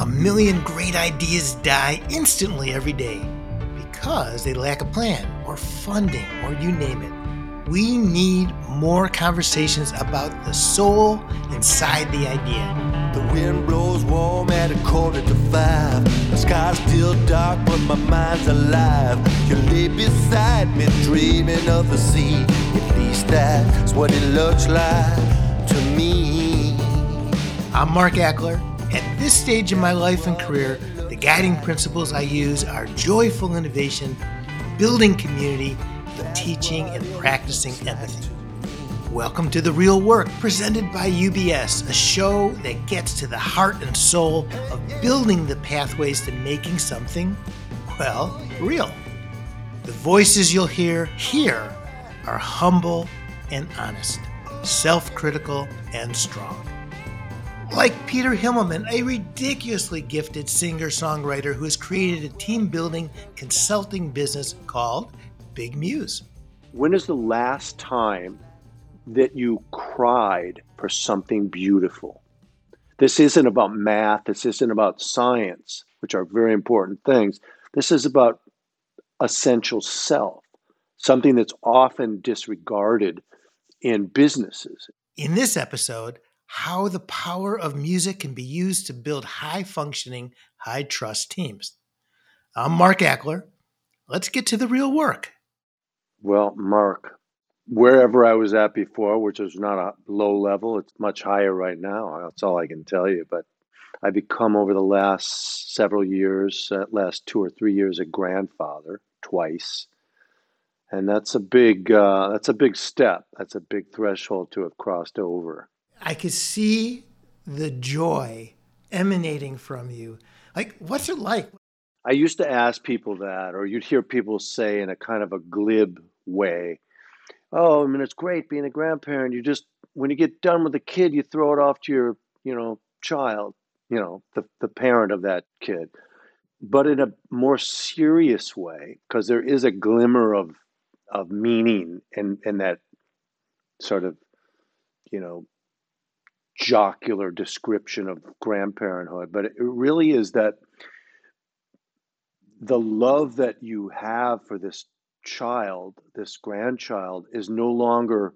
A million great ideas die instantly every day because they lack a plan or funding or you name it. We need more conversations about the soul inside the idea. The wind blows warm at a quarter to five. The sky's still dark, but my mind's alive. You lay beside me, dreaming of the sea. At least that's what it looks like to me. I'm Mark Achler. At this stage in my life and career, the guiding principles I use are joyful innovation, building community, and teaching and practicing empathy. Welcome to The Real Work, presented by UBS, a show that gets to the heart and soul of building the pathways to making something, well, real. The voices you'll hear here are humble and honest, self critical and strong. Like Peter Himmelman, a ridiculously gifted singer songwriter who has created a team building consulting business called Big Muse. When is the last time that you cried for something beautiful? This isn't about math, this isn't about science, which are very important things. This is about essential self, something that's often disregarded in businesses. In this episode, how the power of music can be used to build high functioning, high trust teams. I'm Mark Achler. Let's get to the real work. Well, Mark, wherever I was at before, which was not a low level, it's much higher right now. That's all I can tell you. But I've become over the last several years, uh, last two or three years, a grandfather twice, and that's a big uh, that's a big step. That's a big threshold to have crossed over. I could see the joy emanating from you. Like, what's it like? I used to ask people that, or you'd hear people say in a kind of a glib way, "Oh, I mean, it's great being a grandparent. You just when you get done with the kid, you throw it off to your, you know, child, you know, the the parent of that kid." But in a more serious way, because there is a glimmer of of meaning in in that sort of, you know, jocular description of grandparenthood, but it really is that the love that you have for this child, this grandchild, is no longer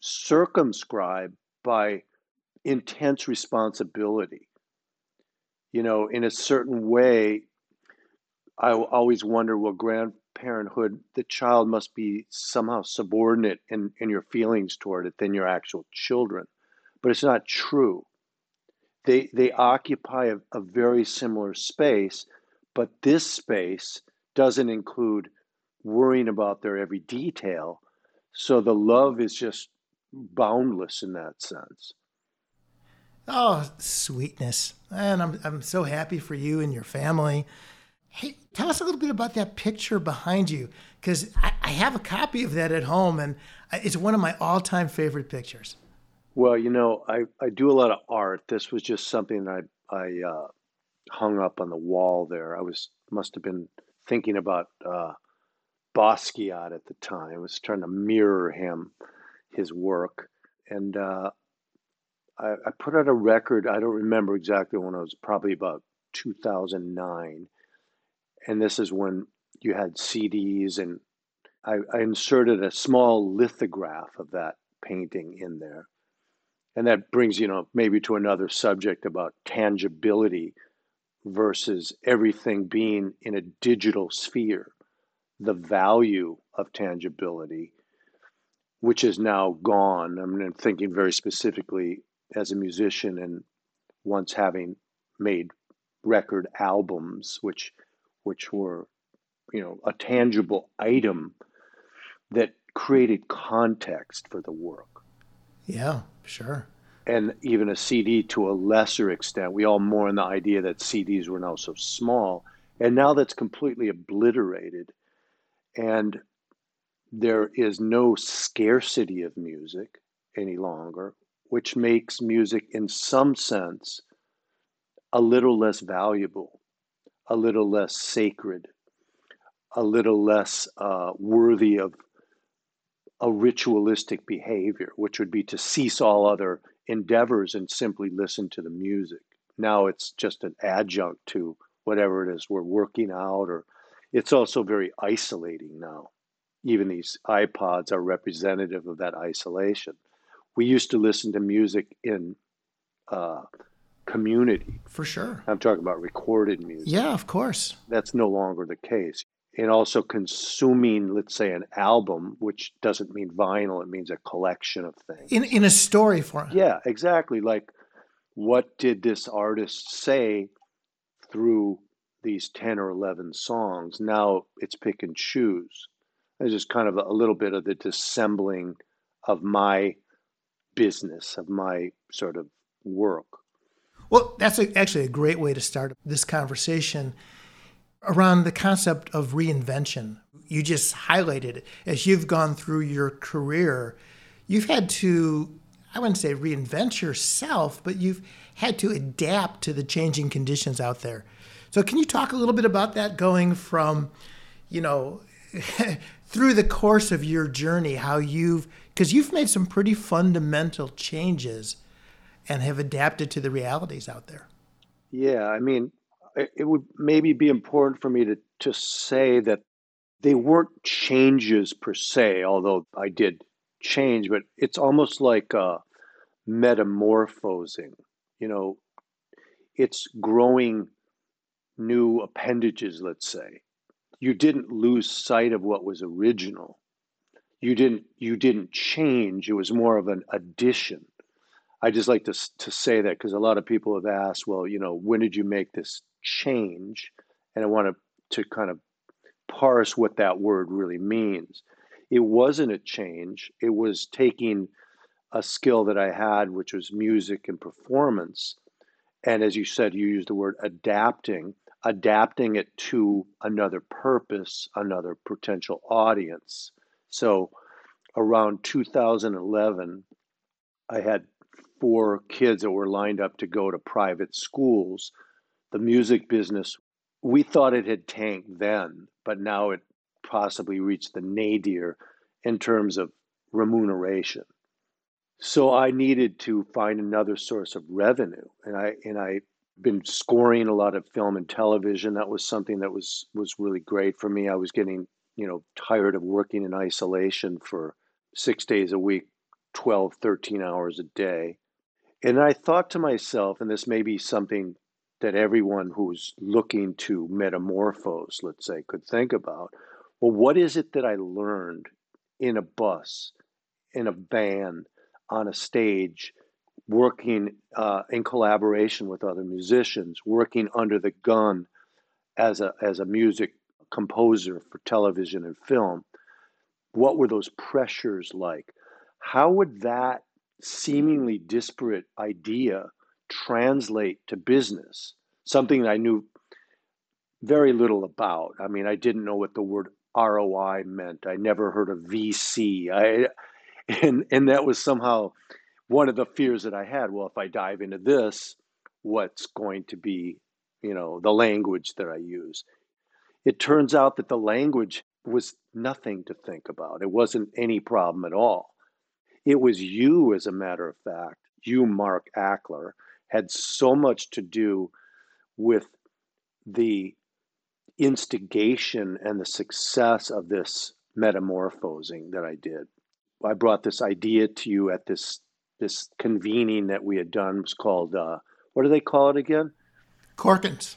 circumscribed by intense responsibility. You know, in a certain way, I always wonder well, grandparenthood, the child must be somehow subordinate in, in your feelings toward it than your actual children but it's not true. They, they occupy a, a very similar space, but this space doesn't include worrying about their every detail. So the love is just boundless in that sense. Oh, sweetness. And I'm, I'm so happy for you and your family. Hey, tell us a little bit about that picture behind you, because I, I, have a copy of that at home, and uh, it's one of my all time favorite pictures. Well, you know, I, I do a lot of art. This was just something I I uh, hung up on the wall there. I was must have been thinking about uh, Basquiat at the time. I was trying to mirror him, his work, and uh, I, I put out a record. I don't remember exactly when it was. Probably about 2009, and this is when you had CDs, and I, I inserted a small lithograph of that painting in there and that brings you know maybe to another subject about tangibility versus everything being in a digital sphere the value of tangibility which is now gone. I mean i'm thinking very specifically as a musician and once having made record albums which which were you know a tangible item that created context for the work yeah sure and even a CD to a lesser extent. We all mourn the idea that CDs were now so small, and now that's completely obliterated. And there is no scarcity of music any longer, which makes music, in some sense, a little less valuable, a little less sacred, a little less uh, worthy of a ritualistic behavior, which would be to cease all other endeavors and simply listen to the music. Now it's just an adjunct to whatever it is we're working out, or it's also very isolating now. Even these iPods are representative of that isolation. We used to listen to music in uh, community. For sure. I'm talking about recorded music. Yeah, of course. That's no longer the case. And also consuming, let's say, an album, which doesn't mean vinyl, it means a collection of things. In, in a story form. Yeah, exactly. Like, what did this artist say through these 10 or 11 songs? Now it's pick and choose. It's just kind of a little bit of the dissembling of my business, of my sort of work. Well, that's a, actually a great way to start this conversation around the concept of reinvention. You just highlighted it. As you've gone through your career, you've had to, I wouldn't say reinvent yourself, but you've had to adapt to the changing conditions out there. So, can you talk a little bit about that going from, you know, through the course of your journey, how you've, because you've made some pretty fundamental changes and have adapted to the realities out there. Yeah, I mean, it would maybe be important for me to, to say that they weren't changes per se, although I did change, but it's almost like uh, metamorphosing. You know, it's growing new appendages, let's say. You didn't lose sight of what was original. You didn't you didn't change. It was more of an addition. I just like to to say that because a lot of people have asked, well, you know, when did you make this change? And I want to to kind of parse what that word really means. It wasn't a change. It was taking a skill that I had, which was music and performance, and as you said, you used the word adapting, adapting it to another purpose, another potential audience. So around 2011, I had four kids that were lined up to go to private schools. The music business, we thought it had tanked then, but now it possibly reached the nadir in terms of remuneration. So I needed to find another source of revenue, and I and I been scoring a lot of film and television. That was something that was was really great for me. I was getting you know tired of working in isolation for six days a week, 12, 13 hours a day. And I thought to myself, and this may be something that everyone who's looking to metamorphose, let's say, could think about. Well, what is it that I learned in a bus, in a van, on a stage, working uh, in collaboration with other musicians, working under the gun as a as a music composer for television and film? What were those pressures like? How would that seemingly disparate idea translate to business? Something that I knew very little about. I mean, I didn't know what the word ROI meant. I never heard of VC. I and and that was somehow one of the fears that I had. Well, if I dive into this, what's going to be, you know, the language that I use? It turns out that the language was nothing to think about. It wasn't any problem at all. It was you, as a matter of fact, you, Mark Achler, had so much to do with the instigation and the success of this metamorphosing that I did. I brought this idea to you at this this convening that we had done. It was called uh, what do they call it again? Corkins.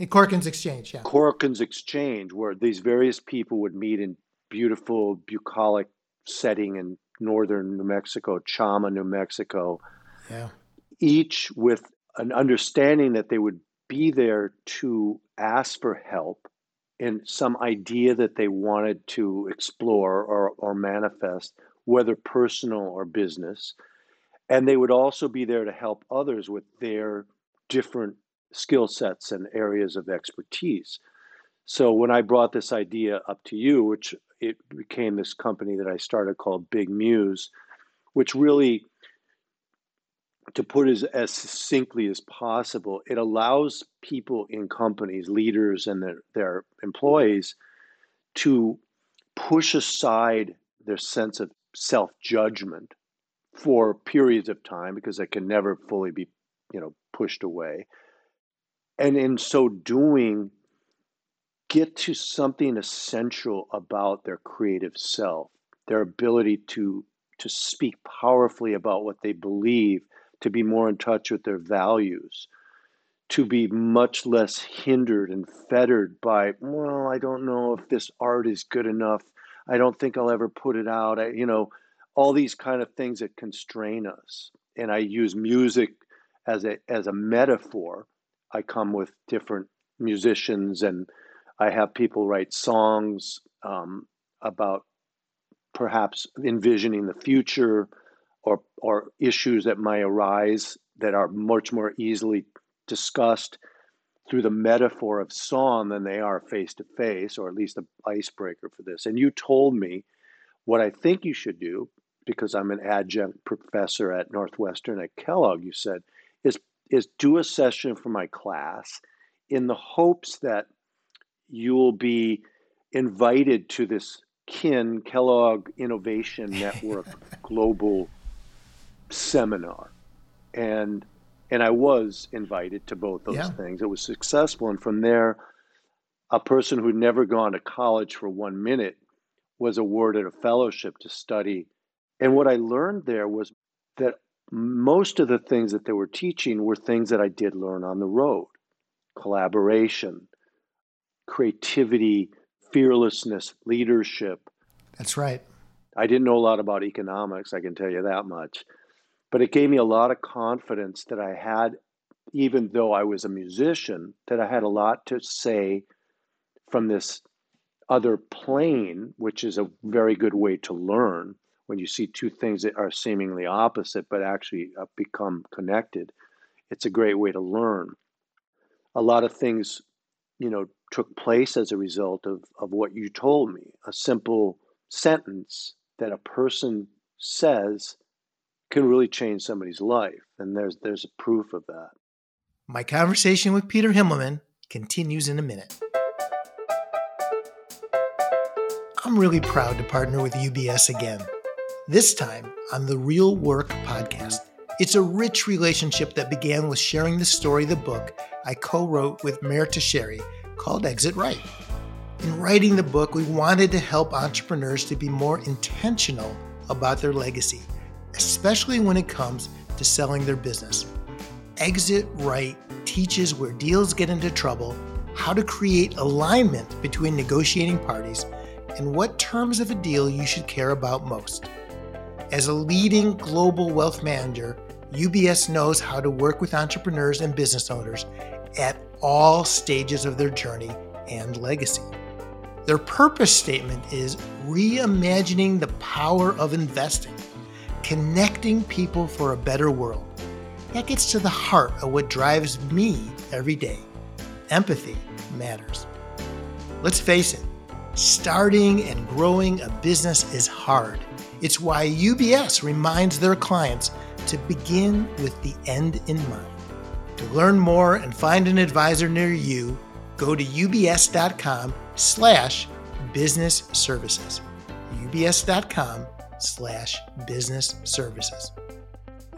Corkins Exchange, yeah. Corkins Exchange, where these various people would meet in beautiful bucolic setting in northern New Mexico, Chama, New Mexico. Yeah. Each with an understanding that they would be there to ask for help in some idea that they wanted to explore or, or manifest, whether personal or business. And they would also be there to help others with their different skill sets and areas of expertise. So when I brought this idea up to you, which it became this company that I started called Big Muse, which really, to put as, as succinctly as possible, it allows people in companies, leaders and their, their employees, to push aside their sense of self judgment for periods of time because it can never fully be, you know, pushed away. And in so doing, get to something essential about their creative self, their ability to to speak powerfully about what they believe, to be more in touch with their values, to be much less hindered and fettered by, well, I don't know if this art is good enough. I don't think I'll ever put it out. I, you know, all these kind of things that constrain us. And I use music as a as a metaphor. I come with different musicians and I have people write songs um, about perhaps envisioning the future or or issues that might arise that are much more easily discussed through the metaphor of song than they are face to face, or at least an icebreaker for this. And you told me what I think you should do because I'm an adjunct professor at Northwestern at Kellogg. You said is is do a session for my class in the hopes that you'll be invited to this KIN Kellogg Innovation Network global seminar. And and I was invited to both those yeah. things. It was successful and from there a person who'd never gone to college for 1 minute was awarded a fellowship to study. And what I learned there was that most of the things that they were teaching were things that I did learn on the road collaboration, creativity, fearlessness, leadership. That's right. I didn't know a lot about economics, I can tell you that much. But it gave me a lot of confidence that I had, even though I was a musician, that I had a lot to say from this other plane, which is a very good way to learn when you see two things that are seemingly opposite but actually uh, become connected. It's a great way to learn. A lot of things, you know, took place as a result of, of what you told me. A simple sentence that a person says can really change somebody's life. And there's there's a proof of that. My conversation with Peter Himmelman continues in a minute. I'm really proud to partner with UBS again. This time on the Real Work podcast. It's a rich relationship that began with sharing the story of the book I co wrote with Meir Teixeira called Exit Right. In writing the book, we wanted to help entrepreneurs to be more intentional about their legacy, especially when it comes to selling their business. Exit Right teaches where deals get into trouble, how to create alignment between negotiating parties, and what terms of a deal you should care about most. As a leading global wealth manager, UBS knows how to work with entrepreneurs and business owners at all stages of their journey and legacy. Their purpose statement is reimagining the power of investing, connecting people for a better world. That gets to the heart of what drives me every day. Empathy matters. Let's face it, starting and growing a business is hard. It's why UBS reminds their clients to begin with the end in mind. To learn more and find an advisor near you, go to ubs.com slash business services. ubs.com slash business services.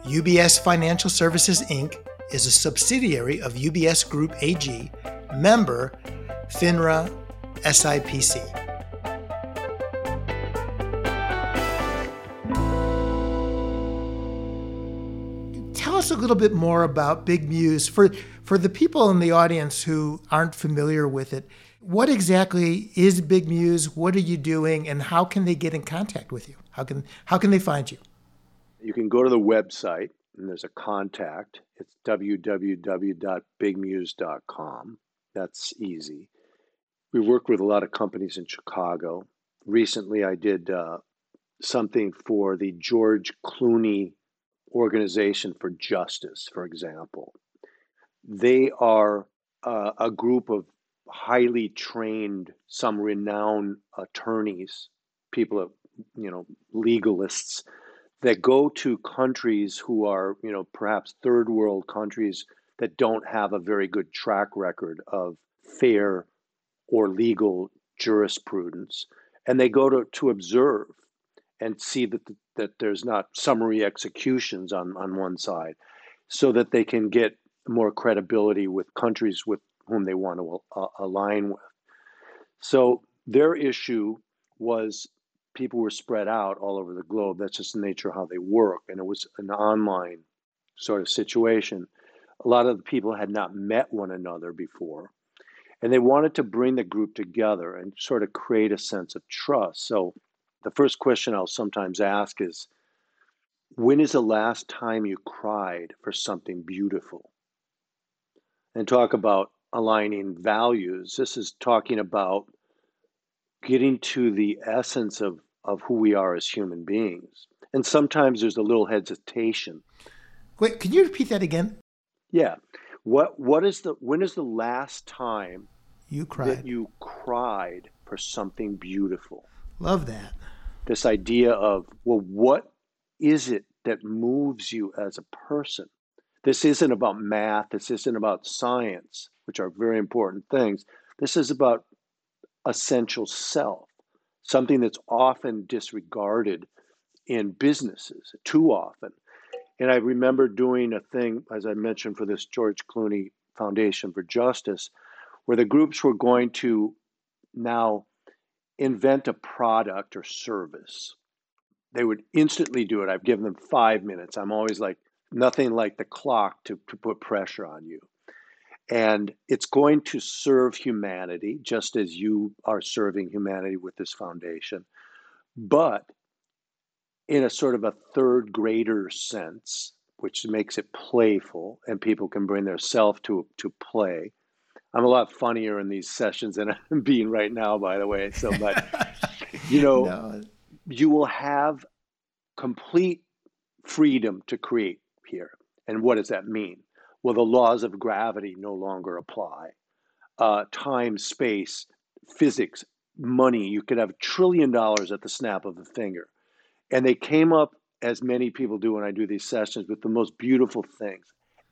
UBS Financial Services Inc. is a subsidiary of UBS Group AG, member FINRA SIPC. A little bit more about Big Muse for for the people in the audience who aren't familiar with it. What exactly is Big Muse? What are you doing, and how can they get in contact with you? How can how can they find you? You can go to the website, and there's a contact. It's www.bigmuse.com. That's easy. We work with a lot of companies in Chicago. Recently, I did uh, something for the George Clooney Organization for Justice, for example. They are uh, a group of highly trained, some renowned attorneys, people, you know, legalists that go to countries who are, you know, perhaps third world countries that don't have a very good track record of fair or legal jurisprudence. And they go to, to observe and see that the, that there's not summary executions on on one side, so that they can get more credibility with countries with whom they want to uh, align with. So their issue was people were spread out all over the globe. That's just the nature of how they work. And it was an online sort of situation. A lot of the people had not met one another before. And they wanted to bring the group together and sort of create a sense of trust. So the first question I'll sometimes ask is when is the last time you cried for something beautiful? And talk about aligning values. This is talking about getting to the essence of, of who we are as human beings. And sometimes there's a little hesitation. Wait, can you repeat that again? Yeah. What what is the when is the last time you cried that you cried for something beautiful? Love that. This idea of, well, what is it that moves you as a person? This isn't about math, this isn't about science, which are very important things. This is about essential self, something that's often disregarded in businesses too often. And I remember doing a thing, as I mentioned, for this George Clooney Foundation for Justice, where the groups were going to now invent a product or service. They would instantly do it. I've given them five minutes. I'm always like, nothing like the clock to, to put pressure on you. And it's going to serve humanity just as you are serving humanity with this foundation, but in a sort of a third grader sense, which makes it playful and people can bring their self to, to play. I'm a lot funnier in these sessions than I'm being right now, by the way. So, but you know, no. you will have complete freedom to create here. And what does that mean? Well, the laws of gravity no longer apply. Uh, time, space, physics, money, you could have a trillion dollars at the snap of a finger. And they came up, as many people do when I do these sessions, with the most beautiful things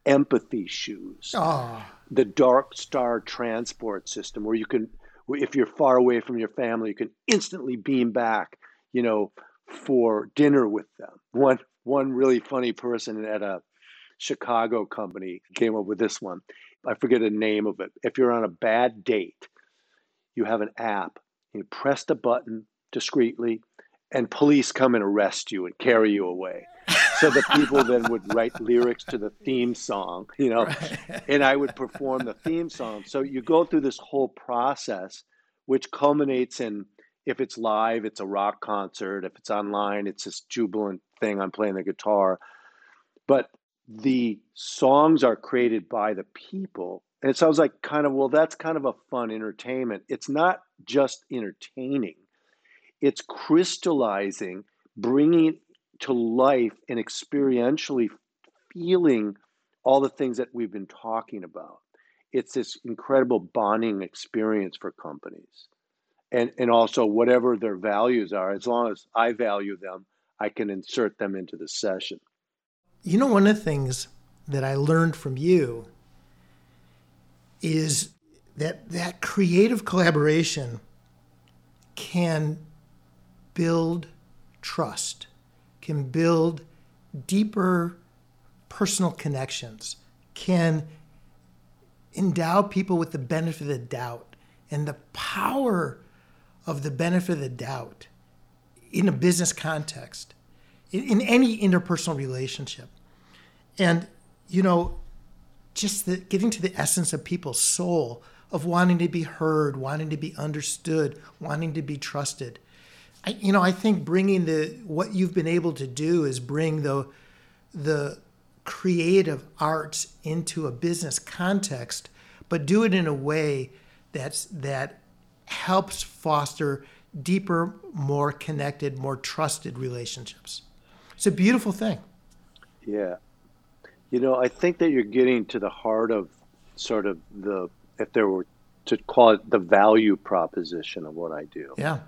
empathy shoes, oh. the dark star transport system, where you can, if you're far away from your family, you can instantly beam back, you know, for dinner with them. One one really funny person at a Chicago company came up with this one. I forget the name of it. If you're on a bad date, you have an app. You press the button discreetly, and police come and arrest you and carry you away. So the people then would write lyrics to the theme song, you know, right. and I would perform the theme song. So you go through this whole process, which culminates in if it's live, it's a rock concert. If it's online, it's this jubilant thing. I'm playing the guitar. But the songs are created by the people. And it sounds like kind of, well, that's kind of a fun entertainment. It's not just entertaining, it's crystallizing, bringing to life and experientially feeling all the things that we've been talking about. It's this incredible bonding experience for companies. And and also whatever their values are as long as i value them i can insert them into the session. You know one of the things that i learned from you is that that creative collaboration can build trust can build deeper personal connections can endow people with the benefit of the doubt and the power of the benefit of the doubt in a business context, in, any interpersonal relationship. And, you know, just the, getting to the essence of people's soul, of wanting to be heard, wanting to be understood, wanting to be trusted. I, you know, I think bringing the what you've been able to do is bring the the creative arts into a business context, but do it in a way that's that helps foster deeper, more connected, more trusted relationships. It's a beautiful thing. Yeah. You know, I think that you're getting to the heart of sort of the, if there were to call it the value proposition of what I do. Yeah.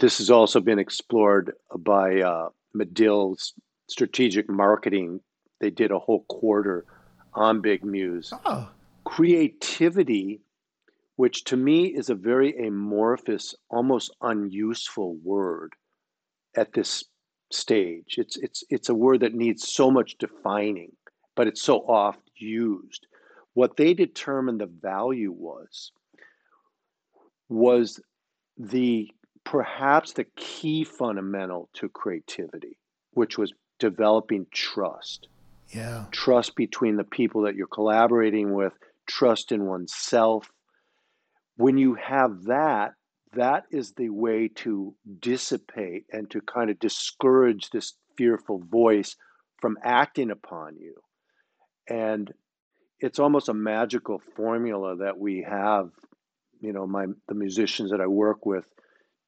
This has also been explored by uh, Medill's strategic marketing. They did a whole quarter on Big Muse. Oh. Creativity which to me is a very amorphous, almost unuseful word at this stage. It's it's it's a word that needs so much defining, but it's so oft used. what they determined the value was was the perhaps the key fundamental to creativity, which was developing trust. Yeah. Trust between the people that you're collaborating with, trust in oneself. When you have that, that is the way to dissipate and to kind of discourage this fearful voice from acting upon you. And it's almost a magical formula that we have, you know, my the musicians that I work with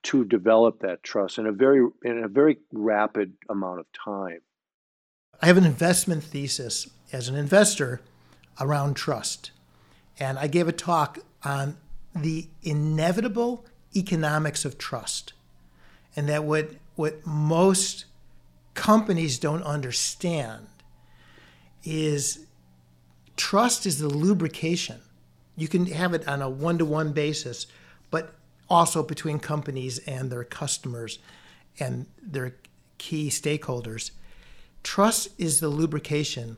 to develop that trust in a very in a very rapid amount of time. I have an investment thesis as an investor around trust. And I gave a talk on the inevitable economics of trust. And that what what most companies don't understand is trust is the lubrication. You can have it on a one to one basis, also between companies and their customers and their key stakeholders. Trust is the lubrication.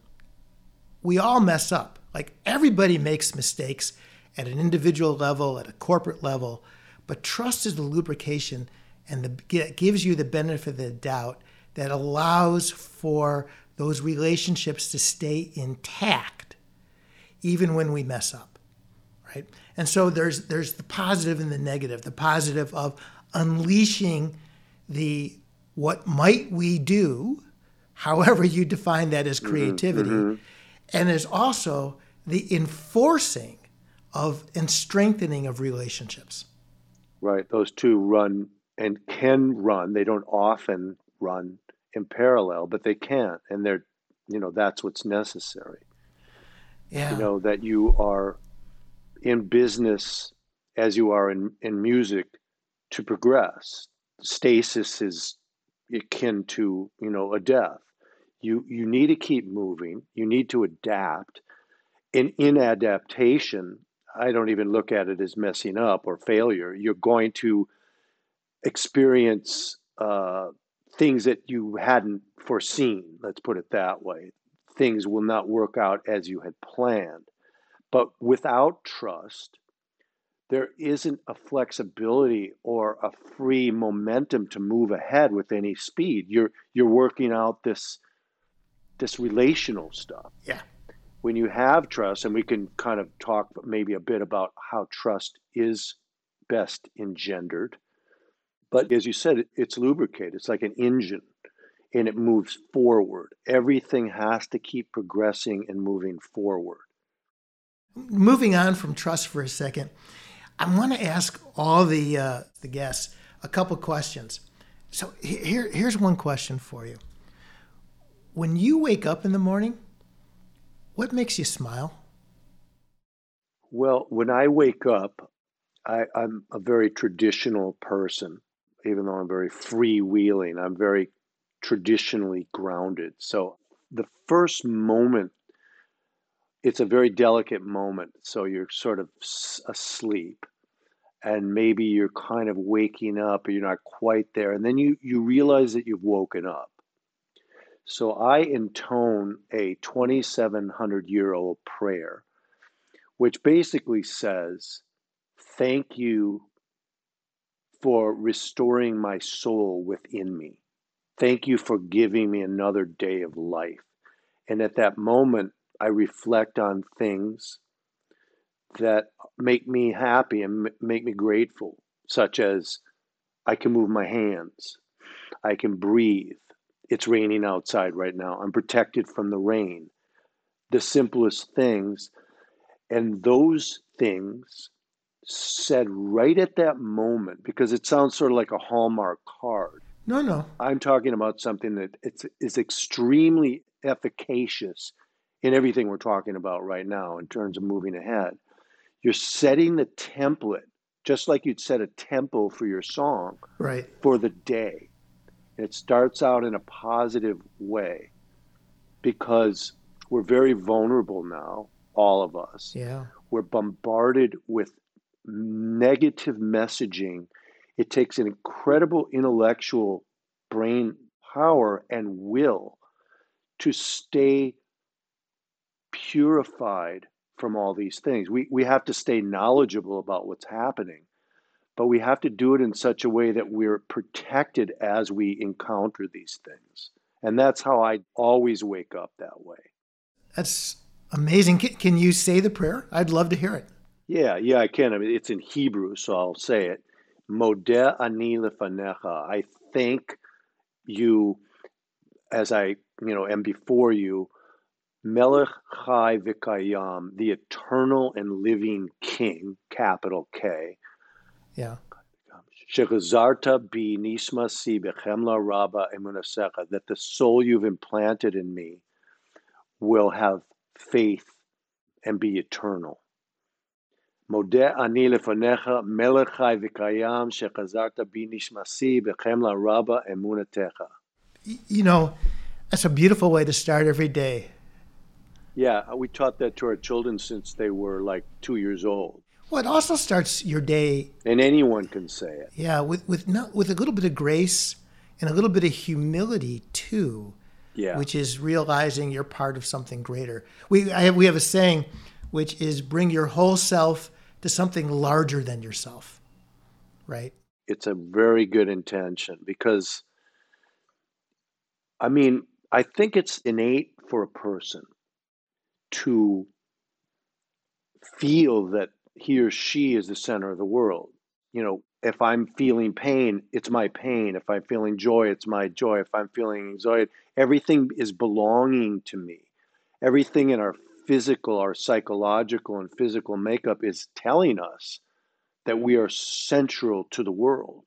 We all mess up. Like everybody makes mistakes at an individual level, at a corporate level, but trust is the lubrication and the, gives you the benefit of the doubt that allows for those relationships to stay intact even when we mess up right and so there's there's the positive and the negative the positive of unleashing the what might we do however you define that as mm-hmm, creativity mm-hmm. and there's also the enforcing of and strengthening of relationships right those two run and can run they don't often run in parallel, but they can't, and they're, you know, that's what's necessary. Yeah. You know that you are in business as you are in in music to progress. Stasis is akin to you know a death. You you need to keep moving. You need to adapt. And in adaptation, I don't even look at it as messing up or failure. You're going to experience uh, things that you hadn't foreseen, let's put it that way. Things will not work out as you had planned. But without trust, there isn't a flexibility or a free momentum to move ahead with any speed. You're you're working out this this relational stuff. Yeah. When you have trust, and we can kind of talk maybe a bit about how trust is best engendered but as you said, it's lubricated. It's like an engine and it moves forward. Everything has to keep progressing and moving forward. Moving on from trust for a second, I want to ask all the uh, the guests a couple questions. So here, here's one question for you. When you wake up in the morning, what makes you smile? Well, when I wake up, I, I'm a very traditional person even though I'm very freewheeling, I'm very traditionally grounded. So the first moment, it's a very delicate moment. So you're sort of asleep and maybe you're kind of waking up or you're not quite there. And then you, you realize that you've woken up. So I intone a 2,700 year old prayer, which basically says, Thank you for restoring my soul within me. Thank you for giving me another day of life. And at that moment, I reflect on things that make me happy and make me grateful, such as I can move my hands, I can breathe. It's raining outside right now. I'm protected from the rain. The simplest things. And those things said right at that moment because it sounds sort of like a Hallmark card. No, no. I'm talking about something that it's is extremely efficacious in everything we're talking about right now in terms of moving ahead. You're setting the template just like you'd set a tempo for your song right for the day. And it starts out in a positive way because we're very vulnerable now, all of us. Yeah. We're bombarded with negative messaging, it takes an incredible intellectual brain power and will to stay purified from all these things. We, we have to stay knowledgeable about what's happening, but we have to do it in such a way that we're protected as we encounter these things. And that's how I always wake up that way. That's amazing. Can, can you say the prayer? I'd love to hear it. Yeah, yeah, I can. I mean, it's in Hebrew, so I'll say it. Modeh ani lefanecha. I thank you as I, you know, am before you. Melech Chai Vikayam, the eternal and living King, capital K. Yeah. Shechazarta bi nismasi bechemla rabba emunasecha, that the soul you've implanted in me will have faith and be eternal. Modeh ani lefanecha melech chai v'kayam shechazarta bi nishmasi bechemla rabba emunatecha. You know, that's a beautiful way to start every day. Yeah, uh, we taught that to our children since they were like two years old. Well, it also starts your day. And anyone can say it. Yeah, with with not with a little bit of grace and a little bit of humility too. Yeah. Which is realizing you're part of something greater. We I have we have a saying, which is bring your whole self to something larger than yourself. Right. It's a very good intention because, I mean, I think it's innate for a person to feel that he or she is the center of the world. You know, if I'm feeling pain, it's my pain. If I'm feeling joy, it's my joy. If I'm feeling anxiety, everything is belonging to me. Everything in our physical, our psychological and physical makeup is telling us that we are central to the world.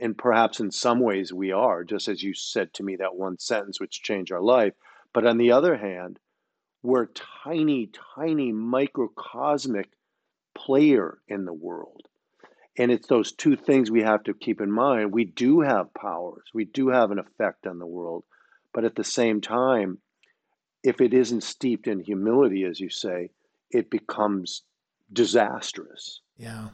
And perhaps in some ways we are, just as you said to me that one sentence which changed our life. But on the other hand, we're tiny, tiny microcosmic player in the world. And it's those two things we have to keep in mind. We do have powers, we do have an effect on the world. But at the same time, if it isn't steeped in humility, as you say, it becomes disastrous. Yeah.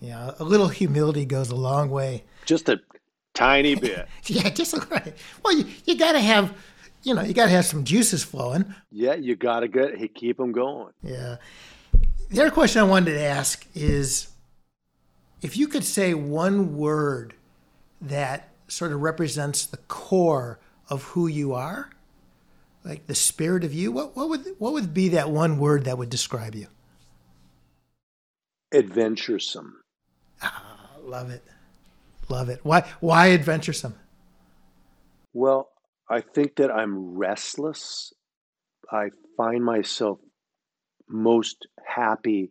Yeah. A little humility goes a long way. Just a tiny bit. yeah, just a little. Well, you, you got to have, you know, you got to have some juices flowing. Yeah, you got to get, hey, keep them going. Yeah. The other question I wanted to ask is if you could say one word that sort of represents the core of who you are, like the spirit of you, what, what would what would be that one word that would describe you? Adventuresome. Ah, love it. Love it. Why why adventuresome? Well, I think that I'm restless. I find myself most happy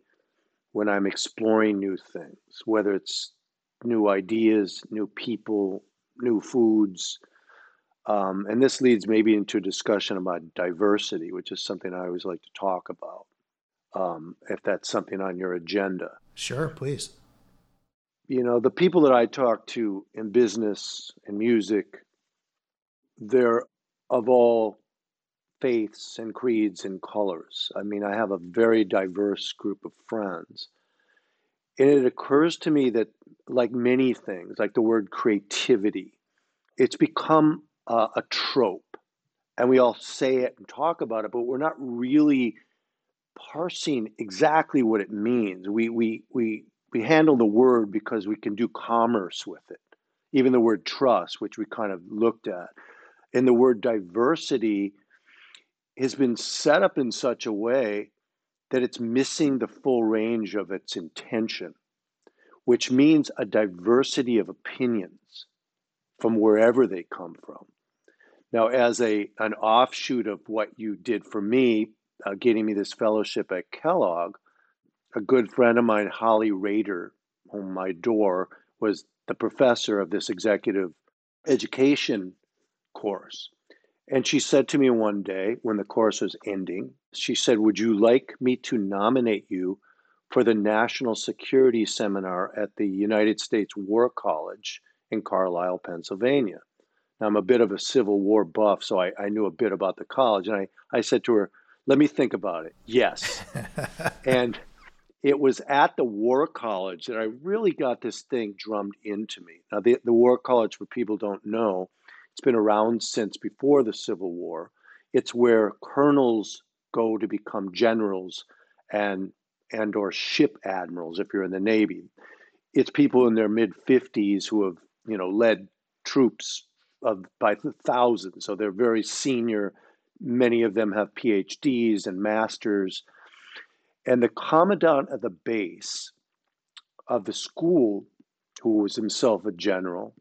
when I'm exploring new things, whether it's new ideas, new people, new foods. Um, and this leads maybe into a discussion about diversity, which is something I always like to talk about, um, if that's something on your agenda. Sure, please. You know, the people that I talk to in business and music, they're of all faiths and creeds and colors. I mean, I have a very diverse group of friends. And it occurs to me that, like many things, like the word creativity, it's become a trope. And we all say it and talk about it, but we're not really parsing exactly what it means. We, we, we, we handle the word because we can do commerce with it. Even the word trust, which we kind of looked at. And the word diversity has been set up in such a way that it's missing the full range of its intention, which means a diversity of opinions from wherever they come from. Now, as a an offshoot of what you did for me, uh, getting me this fellowship at Kellogg, a good friend of mine, Holly Raider, whom I adore, was the professor of this executive education course. And she said to me one day when the course was ending, she said, Would you like me to nominate you for the National Security Seminar at the United States War College in Carlisle, Pennsylvania? Now, I'm a bit of a Civil War buff, so I, I knew a bit about the college. And I, I said to her, Let me think about it. Yes. and it was at the War College that I really got this thing drummed into me. Now, the, the War College, for people don't know, it's been around since before the Civil War. It's where colonels go to become generals and and or ship admirals if you're in the Navy. It's people in their mid 50s who have, you know, led troops of by thousands. So they're very senior. Many of them have PhDs and masters. And the commandant of the base of the school, who was himself a general,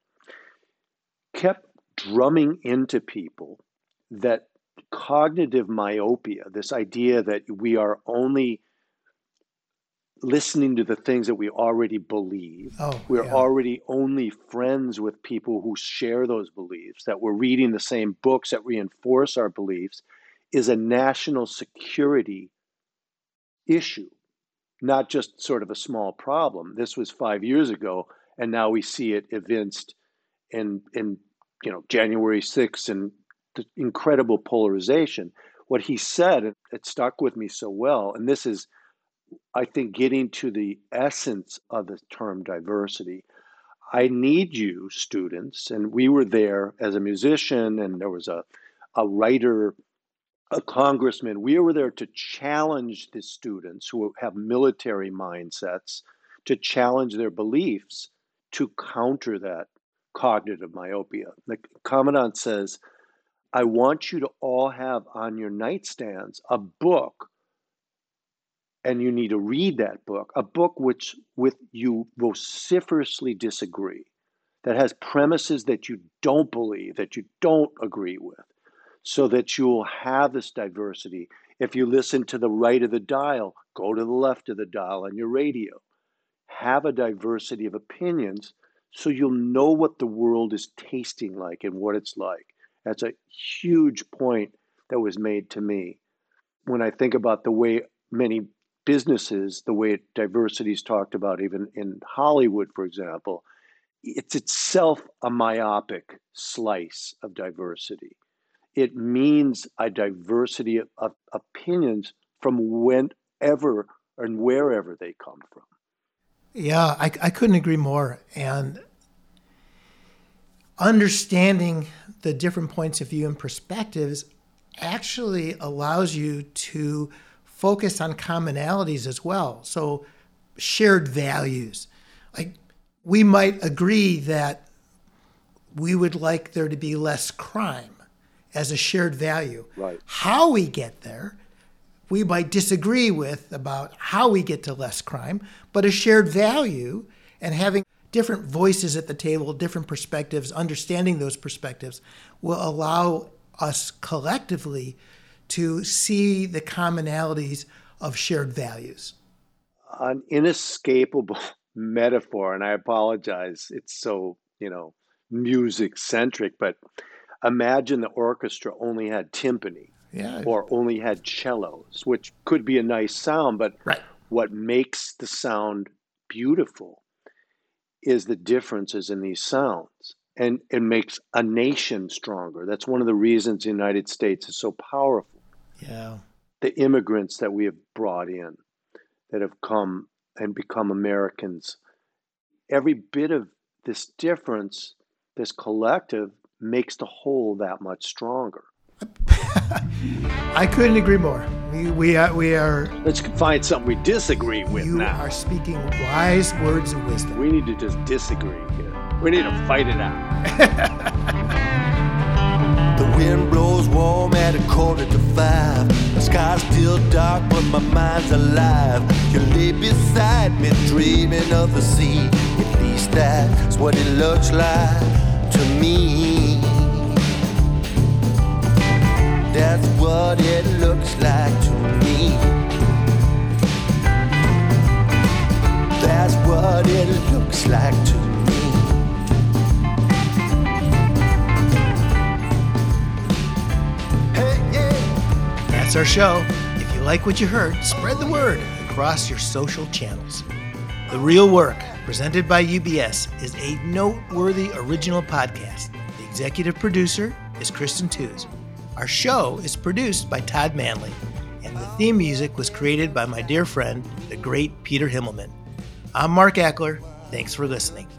kept drumming into people that cognitive myopia, this idea that we are only listening to the things that we already believe. Oh, we're yeah. already only friends with people who share those beliefs, that we're reading the same books that reinforce our beliefs, is a national security issue, not just sort of a small problem. This was five years ago, and now we see it evinced in in you know January 6th and the incredible polarization. What he said, it, stuck with me so well, and this is I think getting to the essence of the term diversity. I need you, students, and we were there as a musician, and there was a, a writer, a congressman. We were there to challenge the students who have military mindsets, to challenge their beliefs, to counter that cognitive myopia. The commandant says, I want you to all have on your nightstands a book and you need to read that book, a book which with you vociferously disagree, that has premises that you don't believe, that you don't agree with, so that you'll have this diversity. If you listen to the right of the dial, go to the left of the dial on your radio. Have a diversity of opinions so you'll know what the world is tasting like and what it's like. That's a huge point that was made to me. When I think about the way many businesses, the way diversity is talked about, even in Hollywood, for example, it's itself a myopic slice of diversity. It means a diversity of, of opinions from whenever and wherever they come from. Yeah, I, I couldn't agree more. And understanding the different points of view and perspectives actually allows you to focus on commonalities as well. So, shared values. Like, we might agree that we would like there to be less crime as a shared value. Right. How we get there, we might disagree with about how we get to less crime, but a shared value and having different voices at the table, different perspectives, understanding those perspectives will allow us collectively to see the commonalities of shared values. An inescapable metaphor, and I apologize, it's so, you know, music centric, but imagine the orchestra only had timpani yeah. or only had cellos, which could be a nice sound, but right. what makes the sound beautiful is the differences in these sounds and it makes a nation stronger. That's one of the reasons the United States is so powerful yeah. The immigrants that we have brought in that have come and become Americans, every bit of this difference, this collective, makes the whole that much stronger. I couldn't agree more. We, we, are, we are. Let's find something we disagree with you now. are speaking wise words of wisdom. We need to just disagree here. We need to fight it out. The wind blows warm at a quarter to five. The sky's still dark, but my mind's alive. You lay beside me, dreaming of the sea. At least that's what it looks like to me. That's what it looks like to me. That's what it looks like to me. Hey, yeah. That's our show. If you like what you heard, spread the word across your social channels. The Real Work, presented by UBS, is a noteworthy original podcast. The executive producer is Kristen Tews. Our show is produced by Todd Manley, and the theme music was created by my dear friend, the great Peter Himmelman. I'm Mark Achler. Thanks for listening.